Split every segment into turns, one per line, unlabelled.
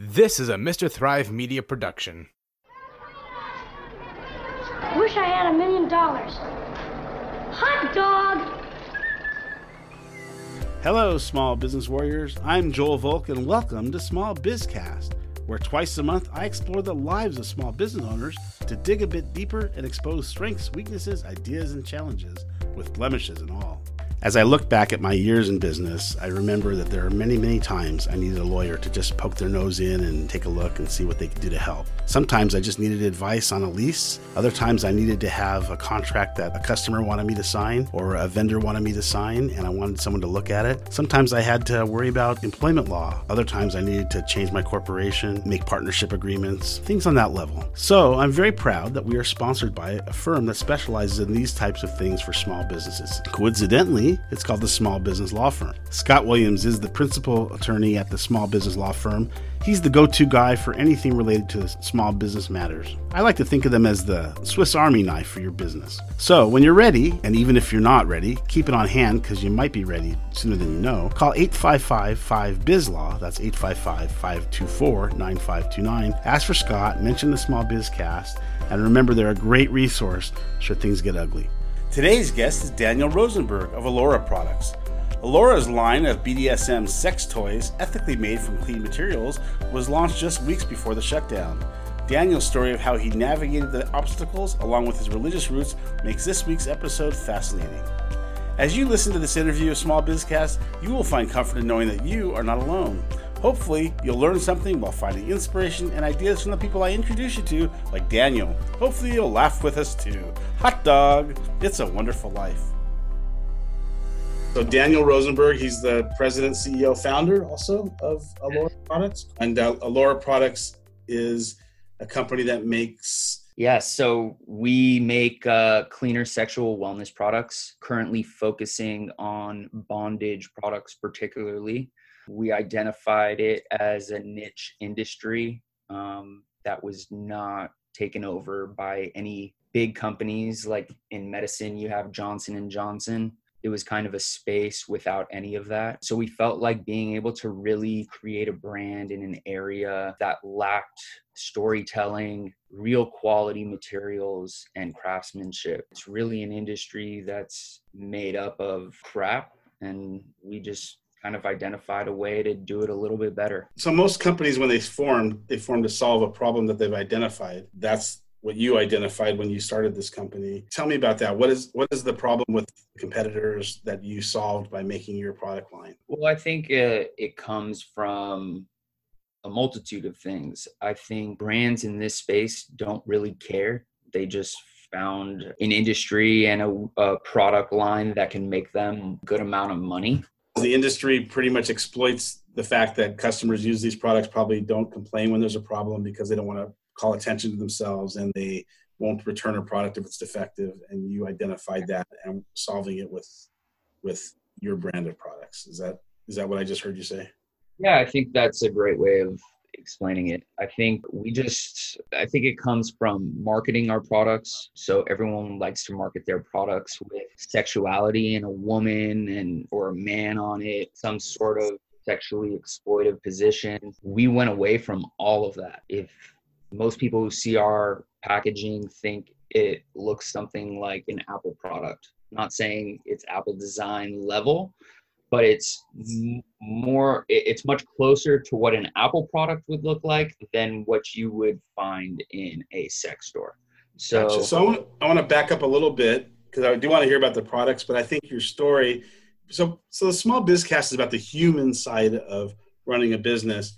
This is a Mr. Thrive Media production.
Wish I had a million dollars. Hot dog!
Hello, small business warriors. I'm Joel Volk, and welcome to Small Bizcast, where twice a month I explore the lives of small business owners to dig a bit deeper and expose strengths, weaknesses, ideas, and challenges, with blemishes and all. As I look back at my years in business, I remember that there are many, many times I needed a lawyer to just poke their nose in and take a look and see what they could do to help. Sometimes I just needed advice on a lease. Other times I needed to have a contract that a customer wanted me to sign or a vendor wanted me to sign and I wanted someone to look at it. Sometimes I had to worry about employment law. Other times I needed to change my corporation, make partnership agreements, things on that level. So I'm very proud that we are sponsored by a firm that specializes in these types of things for small businesses. Coincidentally, it's called the Small Business Law Firm. Scott Williams is the principal attorney at the Small Business Law Firm. He's the go to guy for anything related to small business matters. I like to think of them as the Swiss Army knife for your business. So, when you're ready, and even if you're not ready, keep it on hand because you might be ready sooner than you know. Call 855 5 BizLaw, that's 855 524 9529. Ask for Scott, mention the Small Biz Cast, and remember they're a great resource should things get ugly. Today's guest is Daniel Rosenberg of Allura Products. Allura's line of BDSM sex toys, ethically made from clean materials, was launched just weeks before the shutdown. Daniel's story of how he navigated the obstacles along with his religious roots makes this week's episode fascinating. As you listen to this interview of Small Bizcast, you will find comfort in knowing that you are not alone. Hopefully, you'll learn something while finding inspiration and ideas from the people I introduce you to, like Daniel. Hopefully, you'll laugh with us too. Hot dog! It's a wonderful life. So, Daniel Rosenberg, he's the president, CEO, founder also of Allura Products. And uh, Allura Products is a company that makes
yeah, so we make uh, cleaner sexual wellness products, currently focusing on bondage products, particularly. We identified it as a niche industry um, that was not taken over by any big companies. Like in medicine, you have Johnson and Johnson. It was kind of a space without any of that. So we felt like being able to really create a brand in an area that lacked storytelling, real quality materials, and craftsmanship. It's really an industry that's made up of crap. And we just kind of identified a way to do it a little bit better.
So most companies, when they formed, they formed to solve a problem that they've identified. That's what you identified when you started this company. Tell me about that. What is what is the problem with competitors that you solved by making your product line?
Well, I think uh, it comes from a multitude of things. I think brands in this space don't really care. They just found an industry and a, a product line that can make them a good amount of money
the industry pretty much exploits the fact that customers use these products probably don't complain when there's a problem because they don't want to call attention to themselves and they won't return a product if it's defective and you identified that and solving it with with your brand of products. Is that is that what i just heard you say?
Yeah i think that's a great way of explaining it. I think we just, I think it comes from marketing our products. So everyone likes to market their products with sexuality and a woman and or a man on it, some sort of sexually exploitive position. We went away from all of that. If most people who see our packaging think it looks something like an Apple product, not saying it's Apple design level, but it's more it's much closer to what an apple product would look like than what you would find in a sex store so
gotcha. so i want to back up a little bit because i do want to hear about the products but i think your story so so the small bizcast is about the human side of running a business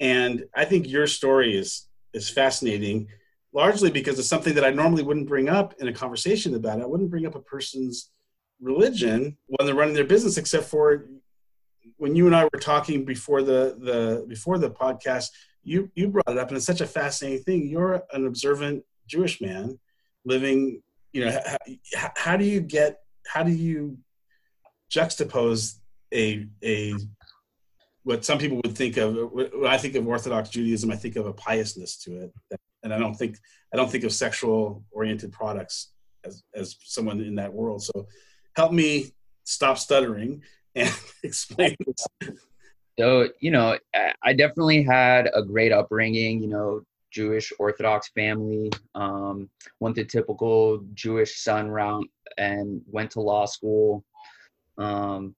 and i think your story is is fascinating largely because it's something that i normally wouldn't bring up in a conversation about it i wouldn't bring up a person's religion when they're running their business, except for when you and I were talking before the the before the podcast. You you brought it up, and it's such a fascinating thing. You're an observant Jewish man living. You know, how, how do you get? How do you juxtapose a a what some people would think of I think of Orthodox Judaism, I think of a piousness to it, and I don't think I don't think of sexual oriented products as as someone in that world. So help me stop stuttering and explain this.
So, you know, I definitely had a great upbringing, you know, Jewish Orthodox family, um, went the typical Jewish son route and went to law school. Um,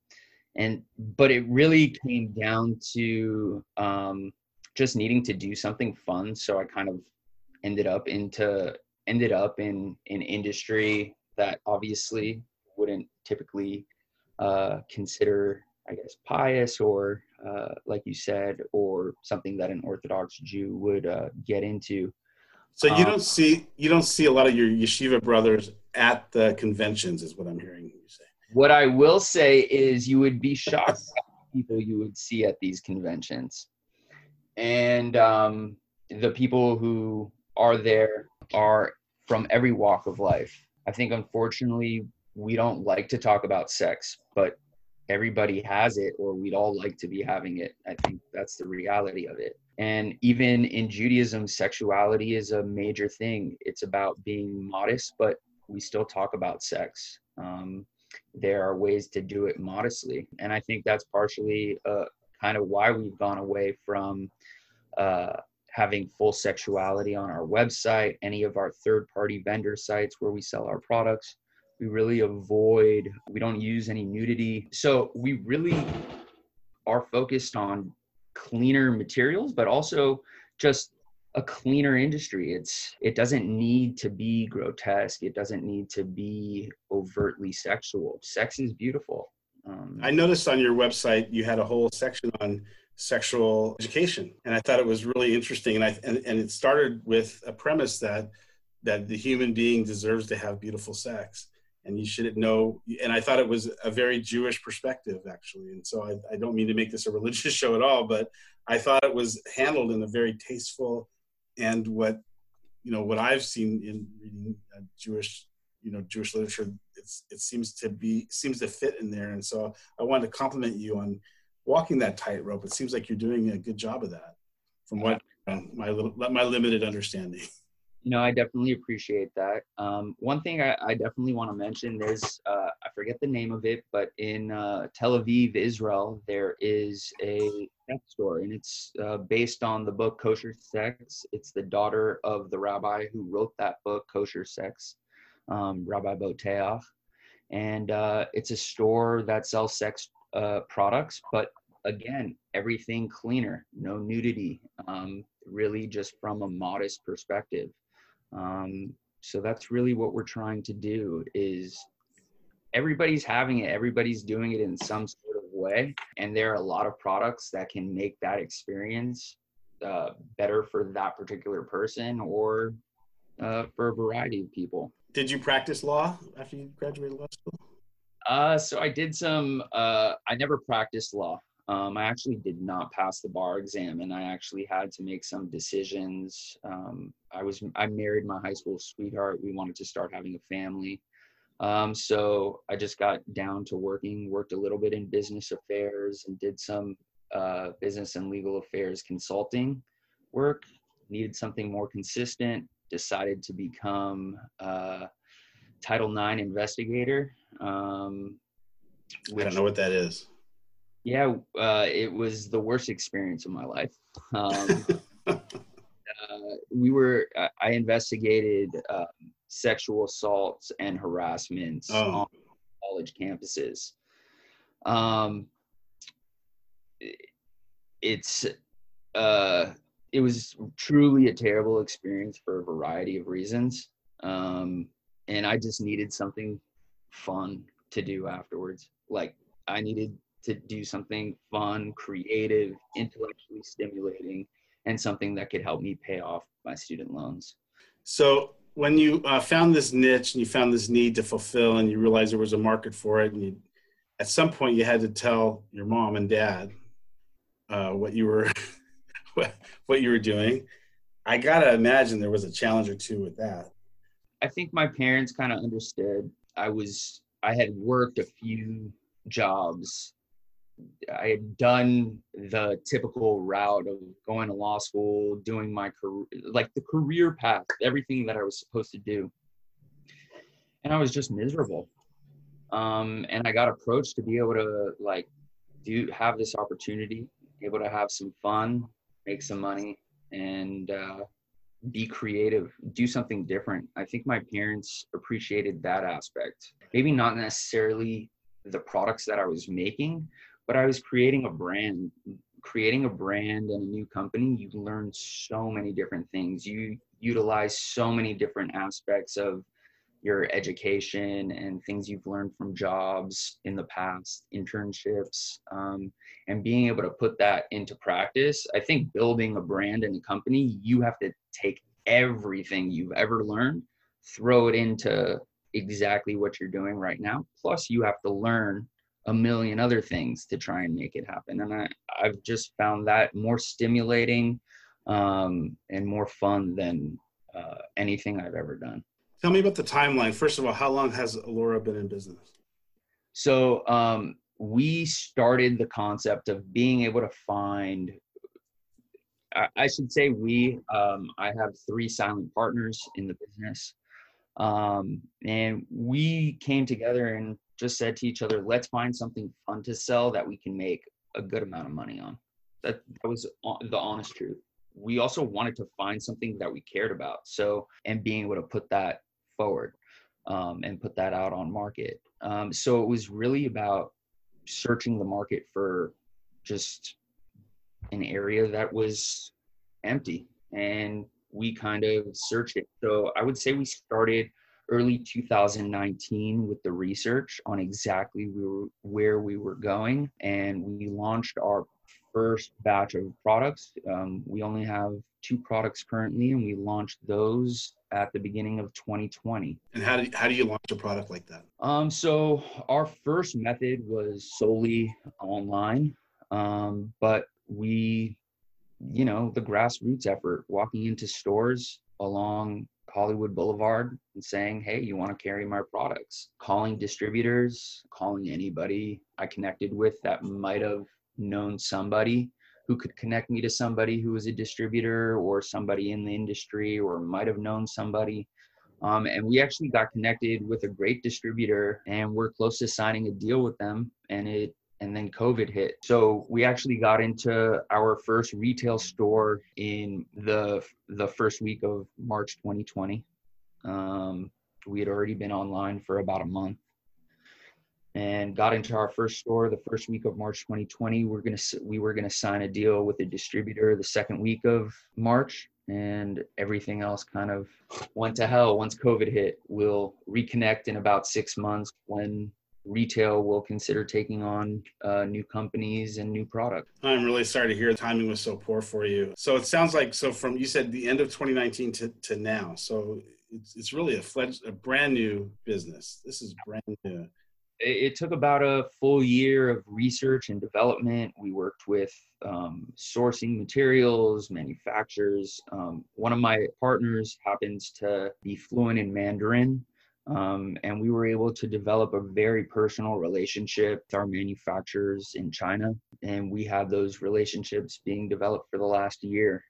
and, but it really came down to um, just needing to do something fun. So I kind of ended up into, ended up in an in industry that obviously wouldn't typically uh, consider, I guess, pious or, uh, like you said, or something that an Orthodox Jew would uh, get into.
So you um, don't see you don't see a lot of your yeshiva brothers at the conventions, is what I'm hearing you say.
What I will say is, you would be shocked people you would see at these conventions, and um, the people who are there are from every walk of life. I think, unfortunately, we don't like to talk about sex, but everybody has it, or we'd all like to be having it. I think that's the reality of it. And even in Judaism, sexuality is a major thing. It's about being modest, but we still talk about sex. Um, there are ways to do it modestly. And I think that's partially uh, kind of why we've gone away from uh, having full sexuality on our website, any of our third party vendor sites where we sell our products. We really avoid, we don't use any nudity. So we really are focused on cleaner materials, but also just a cleaner industry. It's it doesn't need to be grotesque. It doesn't need to be overtly sexual. Sex is beautiful.
Um, I noticed on your website you had a whole section on sexual education and i thought it was really interesting and i and, and it started with a premise that that the human being deserves to have beautiful sex and you shouldn't know and i thought it was a very jewish perspective actually and so I, I, don't mean to make this a religious show at all but i thought it was handled in a very tasteful and what you know what i've seen in reading uh, jewish you know jewish literature it seems to be seems to fit in there and so i wanted to compliment you on walking that tightrope. It seems like you're doing a good job of that, from what my little, my limited understanding.
You know, I definitely appreciate that. Um, one thing I, I definitely want to mention is uh, I forget the name of it, but in uh, Tel Aviv, Israel, there is a sex store, and it's uh, based on the book Kosher Sex. It's the daughter of the rabbi who wrote that book, Kosher Sex, um, Rabbi Boteach, and uh, it's a store that sells sex uh, products, but again, everything cleaner, no nudity, um, really just from a modest perspective. Um, so that's really what we're trying to do is everybody's having it, everybody's doing it in some sort of way. And there are a lot of products that can make that experience uh, better for that particular person or uh, for a variety of people.
Did you practice law after you graduated law school?
Uh, so I did some. Uh, I never practiced law. Um, I actually did not pass the bar exam, and I actually had to make some decisions. Um, I was I married my high school sweetheart. We wanted to start having a family, um, so I just got down to working. Worked a little bit in business affairs and did some uh, business and legal affairs consulting work. Needed something more consistent. Decided to become uh, Title IX investigator. Um,
I don't know what that is.
Yeah, uh, it was the worst experience of my life. Um, uh, we were, I investigated uh, sexual assaults and harassments oh. on college campuses. Um, it's, uh, it was truly a terrible experience for a variety of reasons. Um, and I just needed something fun to do afterwards. Like I needed to do something fun, creative, intellectually stimulating, and something that could help me pay off my student loans.
So when you uh, found this niche and you found this need to fulfill, and you realized there was a market for it, and you, at some point you had to tell your mom and dad uh, what you were what you were doing. I gotta imagine there was a challenge or two with that.
I think my parents kind of understood. I was I had worked a few jobs. I had done the typical route of going to law school, doing my career, like the career path, everything that I was supposed to do. And I was just miserable. Um, and I got approached to be able to like do have this opportunity able to have some fun, make some money, and uh, be creative, do something different. I think my parents appreciated that aspect. Maybe not necessarily the products that I was making, but I was creating a brand. Creating a brand and a new company, you learn so many different things. You utilize so many different aspects of your education and things you've learned from jobs in the past, internships, um, and being able to put that into practice. I think building a brand and a company, you have to take everything you've ever learned, throw it into exactly what you're doing right now. Plus, you have to learn a million other things to try and make it happen. And I, I've just found that more stimulating um, and more fun than uh, anything I've ever done.
Tell me about the timeline. First of all, how long has Allura been in business?
So um, we started the concept of being able to find. I, I should say we. Um, I have three silent partners in the business, um, and we came together and just said to each other, "Let's find something fun to sell that we can make a good amount of money on." That that was the honest truth. We also wanted to find something that we cared about. So, and being able to put that forward um, and put that out on market. Um, so it was really about searching the market for just an area that was empty and we kind of searched it. So I would say we started early 2019 with the research on exactly we were, where we were going and we launched our first batch of products. Um, we only have two products currently, and we launched those at the beginning of 2020.
And how do you, how do you launch a product like that?
Um, so our first method was solely online, um, but we, you know, the grassroots effort, walking into stores along Hollywood Boulevard and saying, Hey, you want to carry my products? Calling distributors, calling anybody I connected with that might have known somebody who could connect me to somebody who was a distributor or somebody in the industry or might have known somebody. Um, and we actually got connected with a great distributor and we're close to signing a deal with them and it and then covid hit so we actually got into our first retail store in the the first week of march 2020 um, we had already been online for about a month and got into our first store the first week of March 2020. We're gonna we were gonna sign a deal with a distributor the second week of March, and everything else kind of went to hell once COVID hit. We'll reconnect in about six months when retail will consider taking on uh, new companies and new products.
I'm really sorry to hear the timing was so poor for you. So it sounds like so from you said the end of 2019 to, to now. So it's, it's really a fledged, a brand new business. This is brand new
it, took about a full year of research and development. We worked with um, sourcing materials, manufacturers. Um, one of my partners happens to be fluent in Mandarin. Um, and we were able to develop a very personal relationship with our manufacturers in China. And we have those relationships being developed for the last year.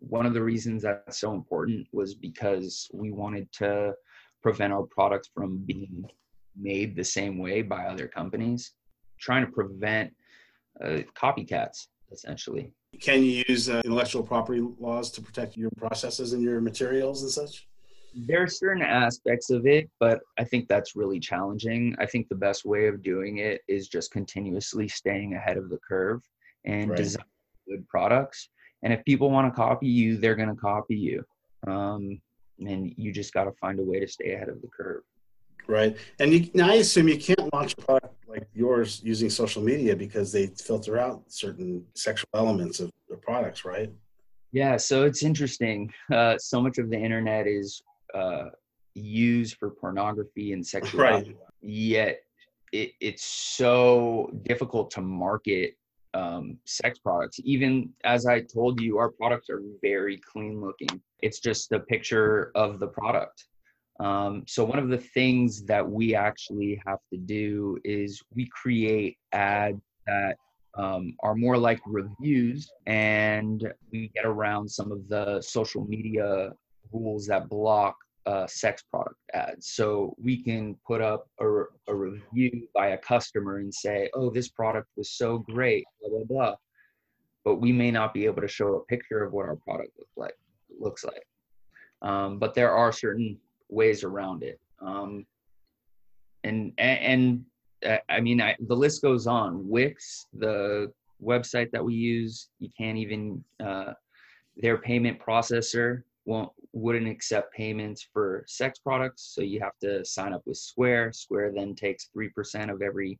One of the reasons that's so important was because we wanted to prevent our products from being made the same way by other companies, trying to prevent uh, copycats essentially.
Can you use uh, intellectual property laws to protect your processes and your materials and such?
There are certain aspects of it, but I think that's really challenging. I think the best way of doing it is just continuously staying ahead of the curve and right. design good products. And if people want to copy you, they're going to copy you. Um, and you just got to find a way to stay ahead of the curve.
Right. And you, now I assume you can't launch a product like yours using social media because they filter out certain sexual elements of the products, right?
Yeah. So it's interesting. Uh, so much of the internet is uh, used for pornography and sexuality. Right. Yet it, it's so difficult to market um, sex products. Even as I told you, our products are very clean looking. It's just a picture of the product. Um, so one of the things that we actually have to do is we create ads that um, are more like reviews, and we get around some of the social media rules that block uh, sex product ads. So we can put up a, a review by a customer and say, "Oh, this product was so great," blah blah blah. but we may not be able to show a picture of what our product looks like. Looks like, um, but there are certain ways around it. Um, and and, and uh, I mean, I, the list goes on. Wix, the website that we use, you can't even uh, their payment processor won't wouldn't accept payments for sex products, so you have to sign up with Square. Square then takes three percent of every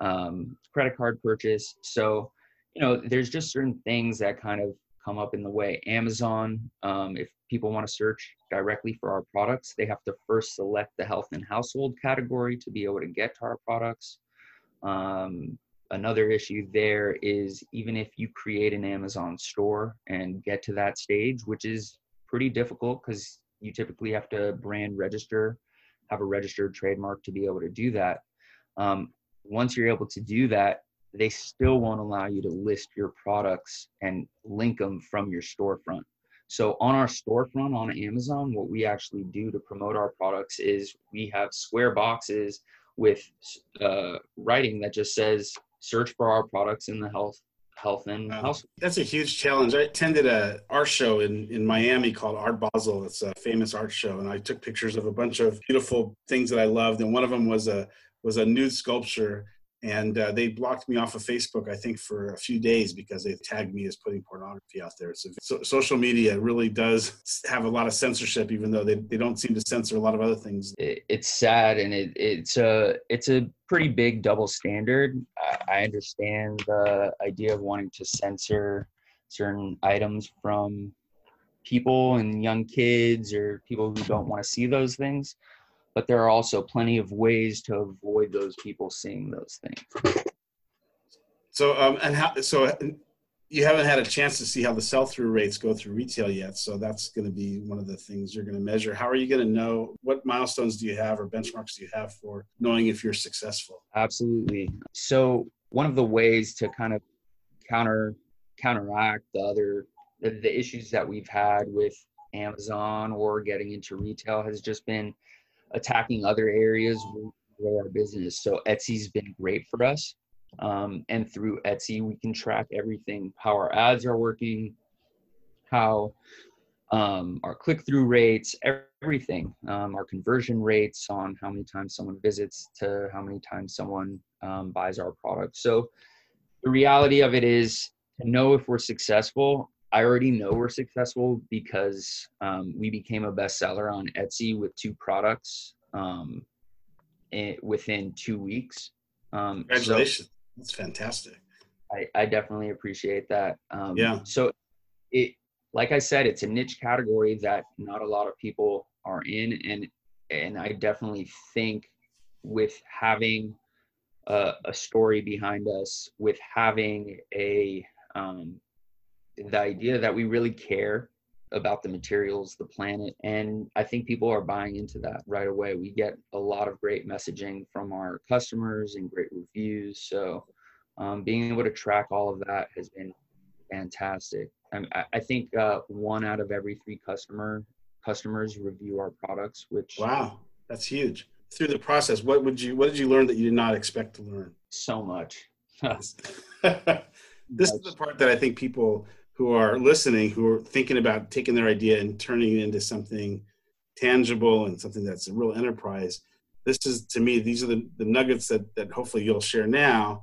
um, credit card purchase. So you know, there's just certain things that kind of come up in the way. Amazon, um, if people want to search directly for our products, they have to first select the health and household category to be able to get to our products. Um, another issue there is even if you create an Amazon store and get to that stage, which is pretty difficult because you typically have to brand register, have a registered trademark to be able to do that. Um, once you're able to do that, they still won't allow you to list your products and link them from your storefront. So on our storefront on Amazon, what we actually do to promote our products is we have square boxes with uh, writing that just says search for our products in the health health and wow. health.
That's a huge challenge. I attended a art show in, in Miami called Art Basel. It's a famous art show, and I took pictures of a bunch of beautiful things that I loved. And one of them was a was a nude sculpture and uh, they blocked me off of Facebook, I think, for a few days because they tagged me as putting pornography out there. So, so, social media really does have a lot of censorship, even though they, they don't seem to censor a lot of other things.
It, it's sad, and it, it's a it's a pretty big double standard. I, I understand the idea of wanting to censor certain items from people and young kids or people who don't want to see those things but there are also plenty of ways to avoid those people seeing those things.
So, um, and how, so you haven't had a chance to see how the sell-through rates go through retail yet. So that's going to be one of the things you're going to measure. How are you going to know what milestones do you have or benchmarks do you have for knowing if you're successful?
Absolutely. So one of the ways to kind of counter counteract the other the, the issues that we've had with Amazon or getting into retail has just been attacking other areas grow our business. So Etsy's been great for us. Um, and through Etsy, we can track everything how our ads are working, how um, our click through rates, everything, um, our conversion rates on how many times someone visits to how many times someone um, buys our product. So the reality of it is to know if we're successful I already know we're successful because um, we became a bestseller on Etsy with two products um, it, within two weeks.
Um, Congratulations! So That's fantastic.
I, I definitely appreciate that.
Um, yeah.
So it, like I said, it's a niche category that not a lot of people are in, and and I definitely think with having a, a story behind us, with having a um, the idea that we really care about the materials, the planet. And I think people are buying into that right away. We get a lot of great messaging from our customers and great reviews. So um, being able to track all of that has been fantastic. I, I think uh, one out of every three customer customers review our products, which
wow, that's huge. Through the process, what would you what did you learn that you did not expect to learn?
So much.
this is the part that I think people who are listening, who are thinking about taking their idea and turning it into something tangible and something that's a real enterprise. This is to me, these are the, the nuggets that, that hopefully you'll share now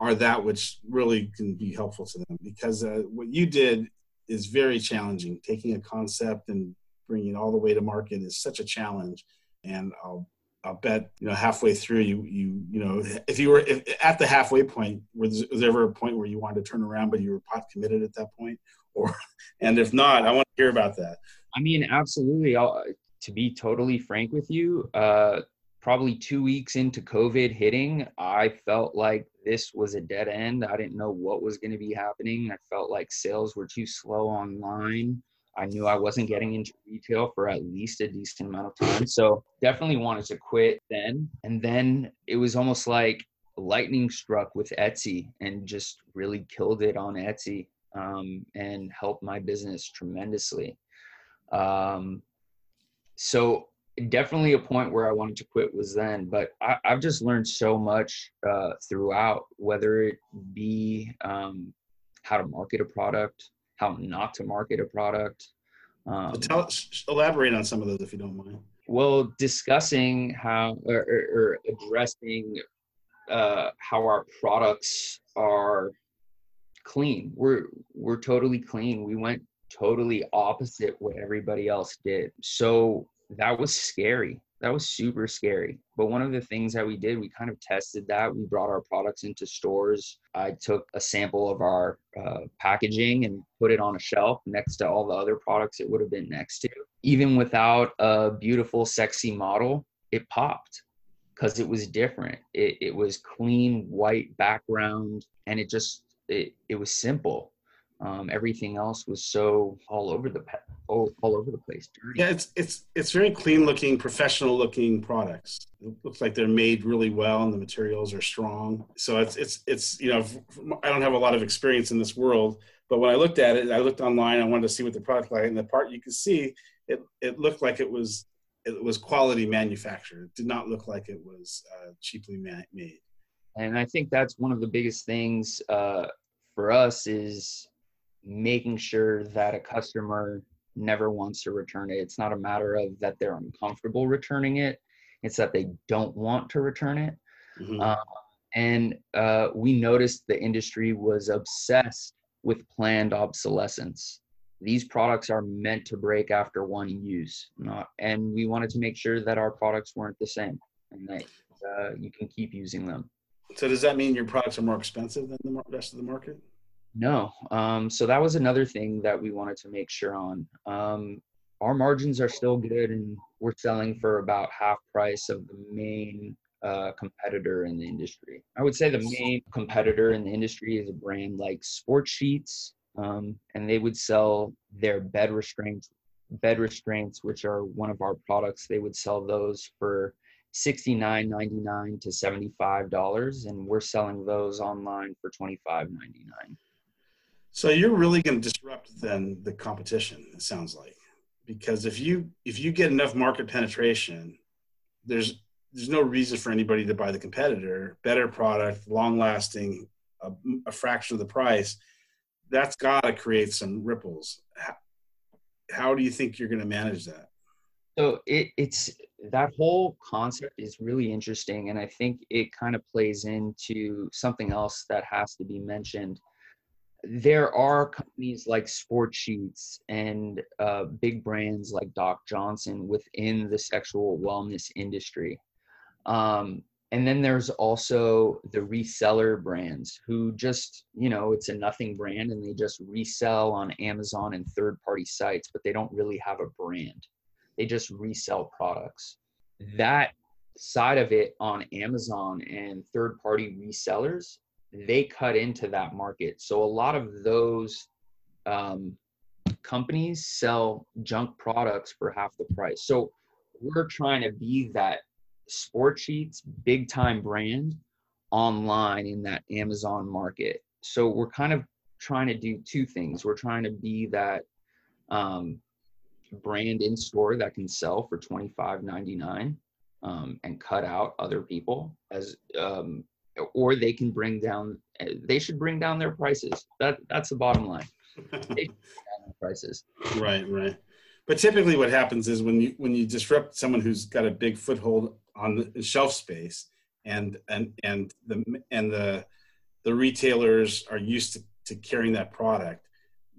are that which really can be helpful to them because uh, what you did is very challenging. Taking a concept and bringing it all the way to market is such a challenge. And I'll I'll bet you know halfway through you you you know if you were if, at the halfway point was, was there ever a point where you wanted to turn around but you were pot committed at that point or and if not I want to hear about that.
I mean absolutely. I'll, to be totally frank with you, uh, probably two weeks into COVID hitting, I felt like this was a dead end. I didn't know what was going to be happening. I felt like sales were too slow online. I knew I wasn't getting into retail for at least a decent amount of time. So definitely wanted to quit then. And then it was almost like lightning struck with Etsy and just really killed it on Etsy um, and helped my business tremendously. Um, so definitely a point where I wanted to quit was then, but I, have just learned so much uh, throughout, whether it be um, how to market a product, how not to market a product.
Um, tell, elaborate on some of those if you don't mind.
Well, discussing how or, or, or addressing uh, how our products are clean. We're we're totally clean. We went totally opposite what everybody else did. So that was scary. That was super scary. But one of the things that we did, we kind of tested that. We brought our products into stores. I took a sample of our uh, packaging and put it on a shelf next to all the other products it would have been next to. Even without a beautiful, sexy model, it popped because it was different. It, it was clean white background and it just, it, it was simple um, everything else was so all over the all, all over the place dirty.
yeah it's it's it's very clean looking professional looking products. It looks like they're made really well and the materials are strong. So it's it's it's you know i don't have a lot of experience in this world but when i looked at it i looked online i wanted to see what the product like and the part you could see it it looked like it was it was quality manufactured. It did not look like it was uh, cheaply made.
And i think that's one of the biggest things uh, for us is making sure that a customer never wants to return it. It's not a matter of that they're uncomfortable returning it, it's that they don't want to return it. Mm-hmm. Uh, and uh, we noticed the industry was obsessed with planned obsolescence. These products are meant to break after one use, not, and we wanted to make sure that our products weren't the same and that uh, you can keep using them.
So, does that mean your products are more expensive than the rest of the market?
No. Um, so that was another thing that we wanted to make sure on. Um, our margins are still good, and we're selling for about half price of the main uh, competitor in the industry. I would say the main competitor in the industry is a brand like Sportsheets, um, and they would sell their bed restraints, bed restraints, which are one of our products. They would sell those for $69.99 to $75, and we're selling those online for $25.99.
So you're really going to disrupt then the competition. It sounds like because if you if you get enough market penetration, there's there's no reason for anybody to buy the competitor. Better product, long lasting, a, a, fraction of the price. That's got to create some ripples. How, how do you think you're going to manage that?
So it, it's that whole concept is really interesting, and I think it kind of plays into something else that has to be mentioned there are companies like Sportsheets and uh, big brands like Doc Johnson within the sexual wellness industry. Um, and then there's also the reseller brands who just, you know, it's a nothing brand and they just resell on Amazon and third party sites, but they don't really have a brand. They just resell products. That side of it on Amazon and third party resellers they cut into that market. So a lot of those um, companies sell junk products for half the price. So we're trying to be that Sportsheets big time brand online in that Amazon market. So we're kind of trying to do two things. We're trying to be that um, brand in store that can sell for twenty five ninety nine um, and cut out other people as um, or they can bring down eh, they should bring down their prices. That that's the bottom line. Prices.
Right right. But typically what happens is when you when you disrupt someone who's got a big foothold on the shelf space and and and the and the the retailers are used to, to carrying that product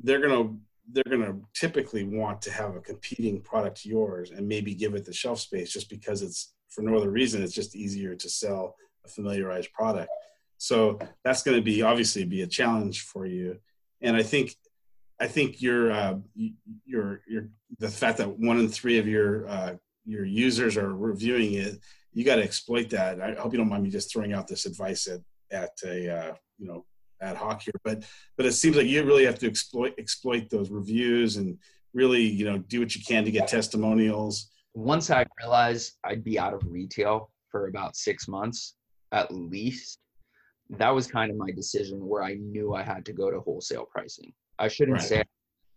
they're going to they're going to typically want to have a competing product to yours and maybe give it the shelf space just because it's for no other reason it's just easier to sell a familiarized product. So that's going to be obviously be a challenge for you. And I think I think your uh, your your the fact that one in three of your uh, your users are reviewing it, you got to exploit that. I hope you don't mind me just throwing out this advice at at a uh, you know ad hoc here, but but it seems like you really have to exploit exploit those reviews and really you know do what you can to get testimonials.
Once I realized I'd be out of retail for about six months, at least, that was kind of my decision where I knew I had to go to wholesale pricing. I shouldn't right. say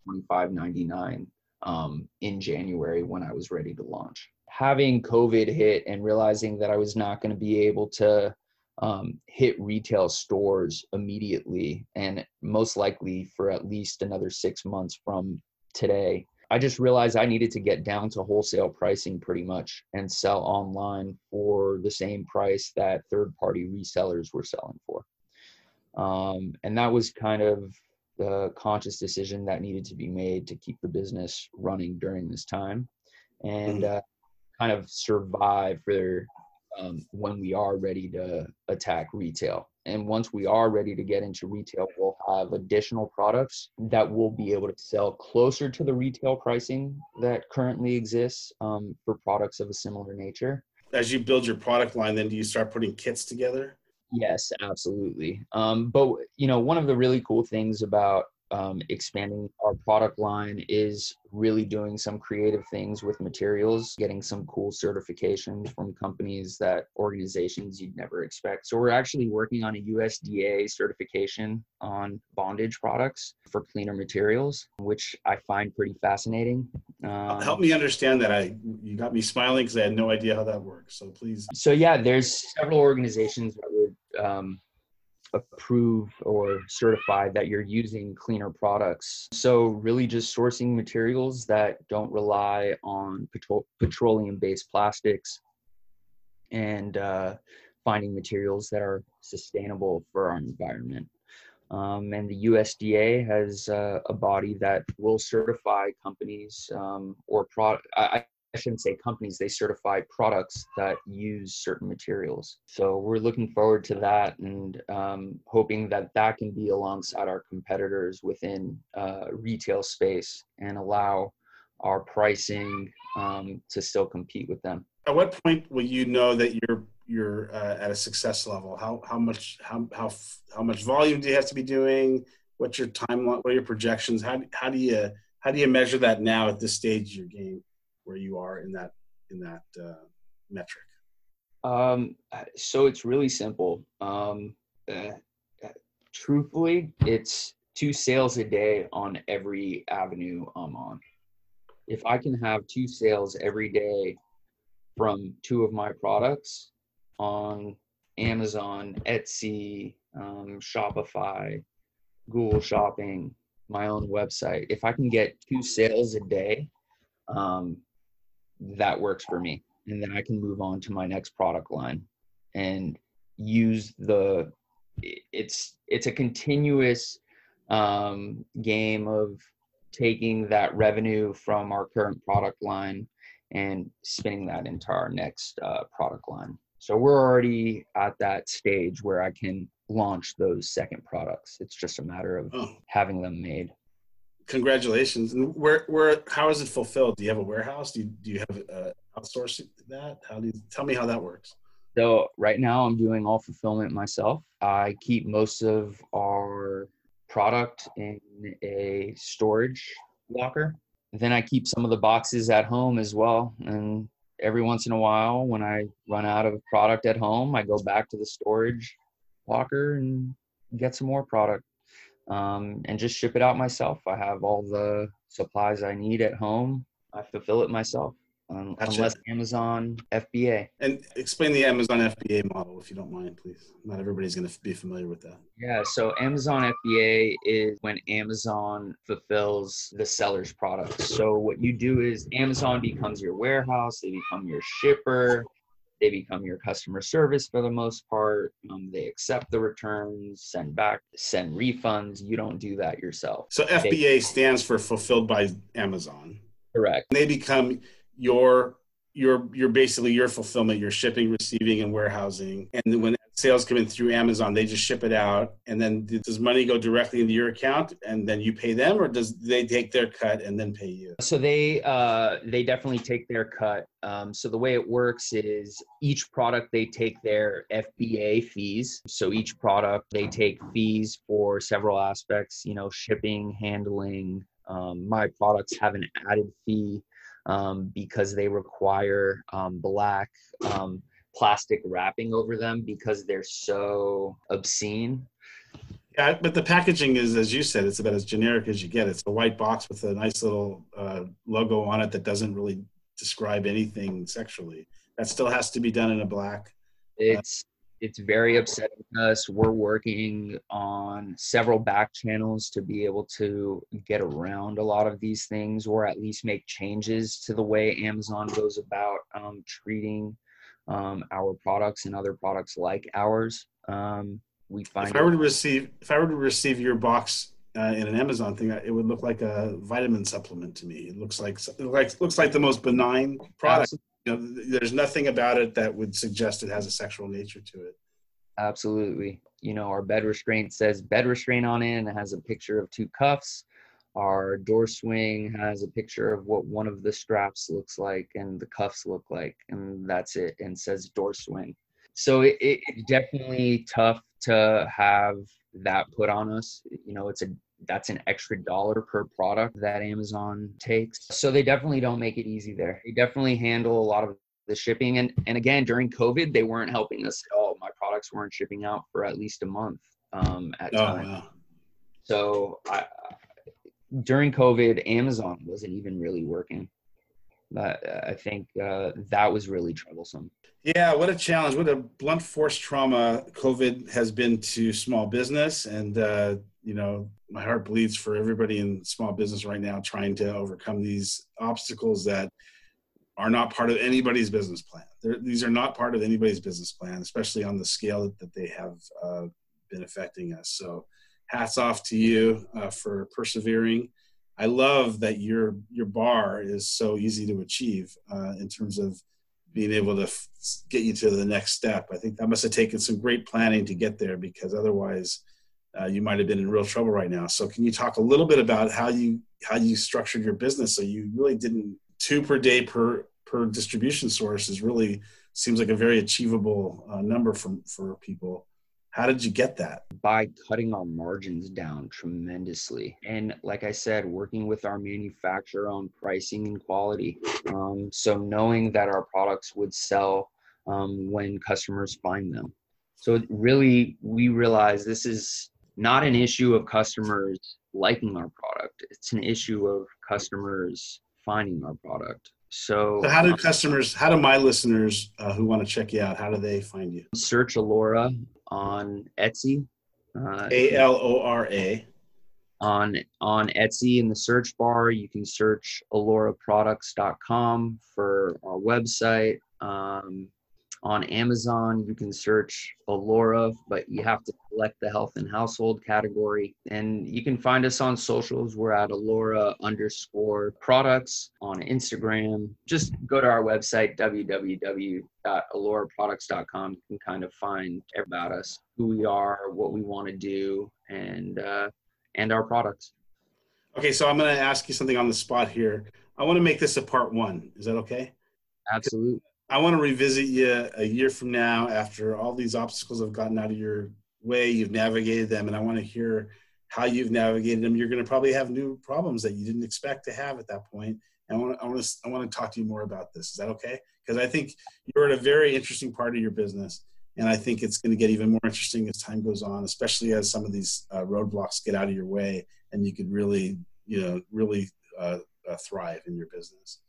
twenty five ninety nine um, in January when I was ready to launch. Having COVID hit and realizing that I was not going to be able to um, hit retail stores immediately and most likely for at least another six months from today. I just realized I needed to get down to wholesale pricing pretty much and sell online for the same price that third party resellers were selling for. Um, and that was kind of the conscious decision that needed to be made to keep the business running during this time and mm-hmm. uh, kind of survive for um, when we are ready to attack retail. And once we are ready to get into retail, we'll have additional products that we'll be able to sell closer to the retail pricing that currently exists um, for products of a similar nature.
As you build your product line, then do you start putting kits together?
Yes, absolutely. Um, but you know, one of the really cool things about um, expanding our product line is really doing some creative things with materials, getting some cool certifications from companies that organizations you'd never expect. So we're actually working on a USDA certification on bondage products for cleaner materials, which I find pretty fascinating.
Um, Help me understand that. I you got me smiling because I had no idea how that works. So please.
So yeah, there's several organizations that would um, approve or certify that you're using cleaner products. So, really, just sourcing materials that don't rely on petro- petroleum based plastics and uh, finding materials that are sustainable for our environment. Um, and the USDA has uh, a body that will certify companies um, or product. I, I shouldn't say companies, they certify products that use certain materials. So we're looking forward to that and um, hoping that that can be alongside our competitors within uh, retail space and allow our pricing um, to still compete with them.
At what point will you know that you're you're uh, at a success level? How how much how how how much volume do you have to be doing? What's your timeline? What are your projections? How how do you how do you measure that now at this stage of your game? Where you are in that in that uh, metric?
Um, so it's really simple. Um, uh, truthfully, it's two sales a day on every avenue I'm on. If I can have two sales every day from two of my products on Amazon, Etsy, um, Shopify, Google Shopping, my own website, if I can get two sales a day, um, that works for me. And then i can move on to my next product line and use the it's it's a continuous um, game of taking that revenue from our current product line and spinning that into our next uh, product line. So we're already at that stage where i can launch those second products. It's just a matter of oh. having them made
congratulations. And where, where, how is it fulfilled? Do you have a warehouse? Do you, do you have uh, outsourcing that? How do you tell me how that works?
So right now I'm doing all fulfillment myself. I keep most of our product in a storage locker. Then I keep some of the boxes at home as well. And every once in a while, when I run out of product at home, I go back to the storage locker and get some more product um, and just ship it out myself. I have all the supplies I need at home. I fulfill it myself. Um, gotcha. Unless Amazon FBA.
And explain the Amazon FBA model, if you don't mind, please. Not everybody's going to be familiar with that.
Yeah, so Amazon FBA is when Amazon fulfills the seller's products. So what you do is Amazon becomes your warehouse, they become your shipper, they become your customer service for the most part. Um, they accept the returns, send back, send refunds. You don't do that yourself.
So FBA they, stands for Fulfilled by Amazon.
Correct.
They become your your you're basically your fulfillment, your shipping, receiving, and warehousing. And when sales come in through Amazon, they just ship it out, and then does money go directly into your account, and then you pay them, or does they take their cut and then pay you?
So they uh, they definitely take their cut. Um, so the way it works is each product they take their FBA fees. So each product they take fees for several aspects. You know, shipping, handling. Um, my products have an added fee um, because they require um, black um, plastic wrapping over them because they're so obscene.
Yeah, but the packaging is, as you said, it's about as generic as you get. It's a white box with a nice little uh, logo on it that doesn't really describe anything sexually. That still has to be done in a black.
It's it's very upsetting to us. We're working on several back channels to be able to get around a lot of these things or at least make changes to the way Amazon goes about um, treating um, our products and other products like ours. Um, we find
if I were to receive if I were to receive your box uh, in an Amazon thing, it would look like a vitamin supplement to me. It looks like it looks, looks like the most benign product. You know, there's nothing about it that would suggest it has a sexual nature to it.
Absolutely. You know, our bed restraint says bed restraint on it and it has a picture of two cuffs. Our door swing has a picture of what one of the straps looks like and the cuffs look like, and that's it, and says door swing. So it, it, it's definitely tough to have that put on us. You know, it's a that's an extra dollar per product that Amazon takes. So they definitely don't make it easy there. They definitely handle a lot of the shipping and and again during COVID they weren't helping us at all. My products weren't shipping out for at least a month um, at oh, time. Wow. So I, during COVID, Amazon wasn't even really working. But I think uh, that was really troublesome.
Yeah, what a challenge! What a blunt force trauma COVID has been to small business, and uh, you know, my heart bleeds for everybody in small business right now trying to overcome these obstacles that are not part of anybody's business plan. They're, these are not part of anybody's business plan, especially on the scale that they have uh, been affecting us. So, hats off to you uh, for persevering. I love that your your bar is so easy to achieve uh, in terms of being able to f- get you to the next step. I think that must have taken some great planning to get there because otherwise uh, you might have been in real trouble right now. So can you talk a little bit about how you how you structured your business so you really didn't two per day per per distribution source is really seems like a very achievable uh, number for for people. How did you get that?
By cutting our margins down tremendously. And like I said, working with our manufacturer on pricing and quality. Um, so knowing that our products would sell um, when customers find them. So really, we realize this is not an issue of customers liking our product. It's an issue of customers finding our product. So,
so how do customers, how do my listeners uh, who want to check you out, how do they find you?
Search Alora on Etsy.
Uh, A L O R A.
On on Etsy in the search bar, you can search aloraproducts.com for our website. Um, on Amazon, you can search Alora, but you have to select the health and household category. And you can find us on socials. We're at Alora underscore products on Instagram. Just go to our website, www.aloraproducts.com. You can kind of find about us, who we are, what we want to do, and uh, and our products.
Okay, so I'm going to ask you something on the spot here. I want to make this a part one. Is that okay?
Absolutely.
I want to revisit you a year from now after all these obstacles have gotten out of your way, you've navigated them, and I want to hear how you've navigated them. You're going to probably have new problems that you didn't expect to have at that point. And I want to, I want to, I want to talk to you more about this. Is that okay? Because I think you're at a very interesting part of your business, and I think it's going to get even more interesting as time goes on, especially as some of these uh, roadblocks get out of your way, and you could really, you know, really uh, uh, thrive in your business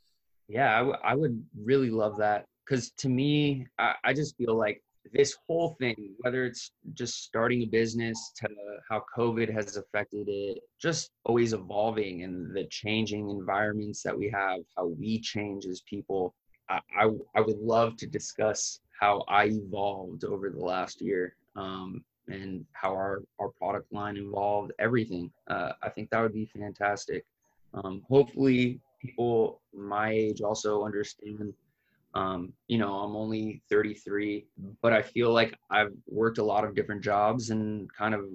yeah I, w- I would really love that because to me I, I just feel like this whole thing whether it's just starting a business to how covid has affected it just always evolving and the changing environments that we have how we change as people i i, would love to discuss how i evolved over the last year um, and how our, our product line evolved everything uh, i think that would be fantastic. Um, hopefully people my age also understand. Um, you know i'm only 33 but i feel like i've worked a lot of different jobs and kind of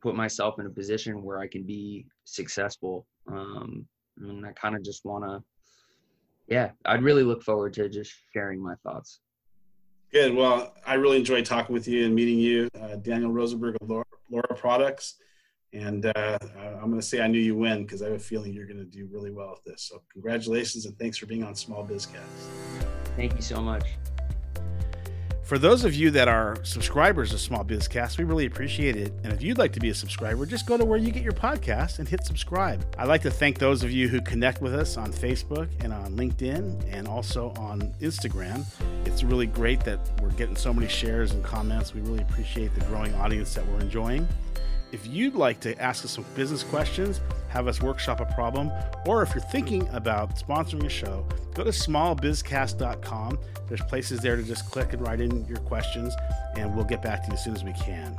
put myself in a position where i can be successful. Um, and i kind of just want to yeah i'd really look forward to just sharing my thoughts.
Good. Well i really enjoyed talking with you and meeting you uh, daniel rosenberg of laura, Alora products and uh, I'm going to say I knew you win because I have a feeling you're going to do really well with this. So congratulations and thanks for being on Small Bizcast.
Thank you so much.
For those of you that are subscribers of Small Bizcast, we really appreciate it. And if you'd like to be a subscriber, just go to where you get your podcast and hit subscribe. I'd like to thank those of you who connect with us on Facebook and on LinkedIn and also on Instagram. It's really great that we're getting so many shares and comments. We really appreciate the growing audience that we're enjoying. If you'd like to ask us some business questions, have us workshop a problem, or if you're thinking about sponsoring a show, go to smallbizcast.com. There's places there to just click and write in your questions, and we'll get back to you as soon as we can.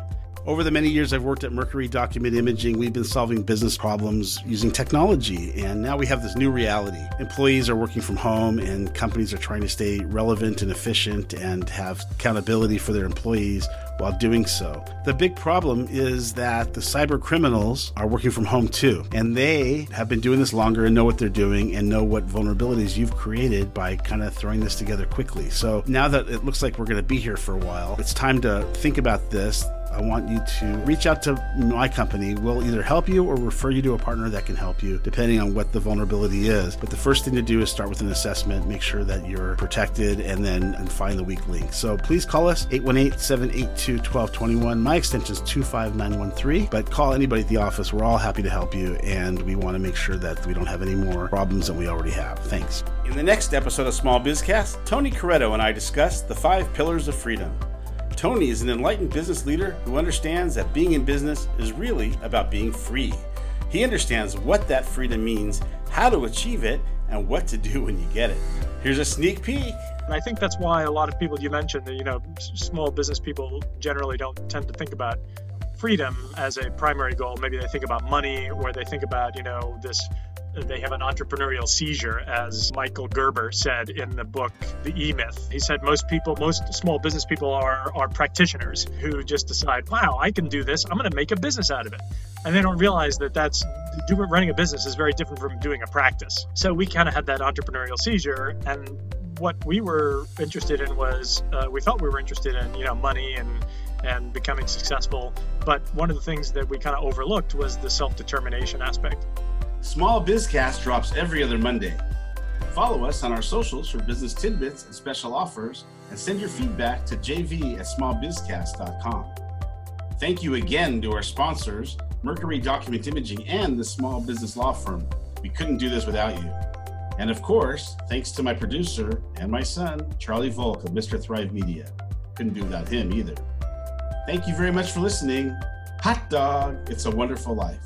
Over the many years I've worked at Mercury Document Imaging, we've been solving business problems using technology, and now we have this new reality. Employees are working from home, and companies are trying to stay relevant and efficient and have accountability for their employees while doing so. The big problem is that the cyber criminals are working from home too, and they have been doing this longer and know what they're doing and know what vulnerabilities you've created by kind of throwing this together quickly. So now that it looks like we're going to be here for a while, it's time to think about this I want you to reach out to my company. We'll either help you or refer you to a partner that can help you, depending on what the vulnerability is. But the first thing to do is start with an assessment, make sure that you're protected, and then and find the weak link. So please call us 818 782 1221. My extension is 25913, but call anybody at the office. We're all happy to help you, and we want to make sure that we don't have any more problems than we already have. Thanks. In the next episode of Small Bizcast, Tony Coretto and I discuss the five pillars of freedom. Tony is an enlightened business leader who understands that being in business is really about being free. He understands what that freedom means, how to achieve it, and what to do when you get it. Here's a sneak peek.
And I think that's why a lot of people you mentioned, you know, small business people generally don't tend to think about freedom as a primary goal. Maybe they think about money or they think about, you know, this they have an entrepreneurial seizure, as Michael Gerber said in the book The E Myth. He said most people, most small business people are are practitioners who just decide, wow, I can do this. I'm going to make a business out of it, and they don't realize that that's running a business is very different from doing a practice. So we kind of had that entrepreneurial seizure, and what we were interested in was uh, we thought we were interested in you know money and and becoming successful. But one of the things that we kind of overlooked was the self determination aspect.
Small Bizcast drops every other Monday. Follow us on our socials for business tidbits and special offers, and send your feedback to jv at smallbizcast.com. Thank you again to our sponsors, Mercury Document Imaging and the Small Business Law Firm. We couldn't do this without you. And of course, thanks to my producer and my son, Charlie Volk of Mr. Thrive Media. Couldn't do without him either. Thank you very much for listening. Hot dog, it's a wonderful life.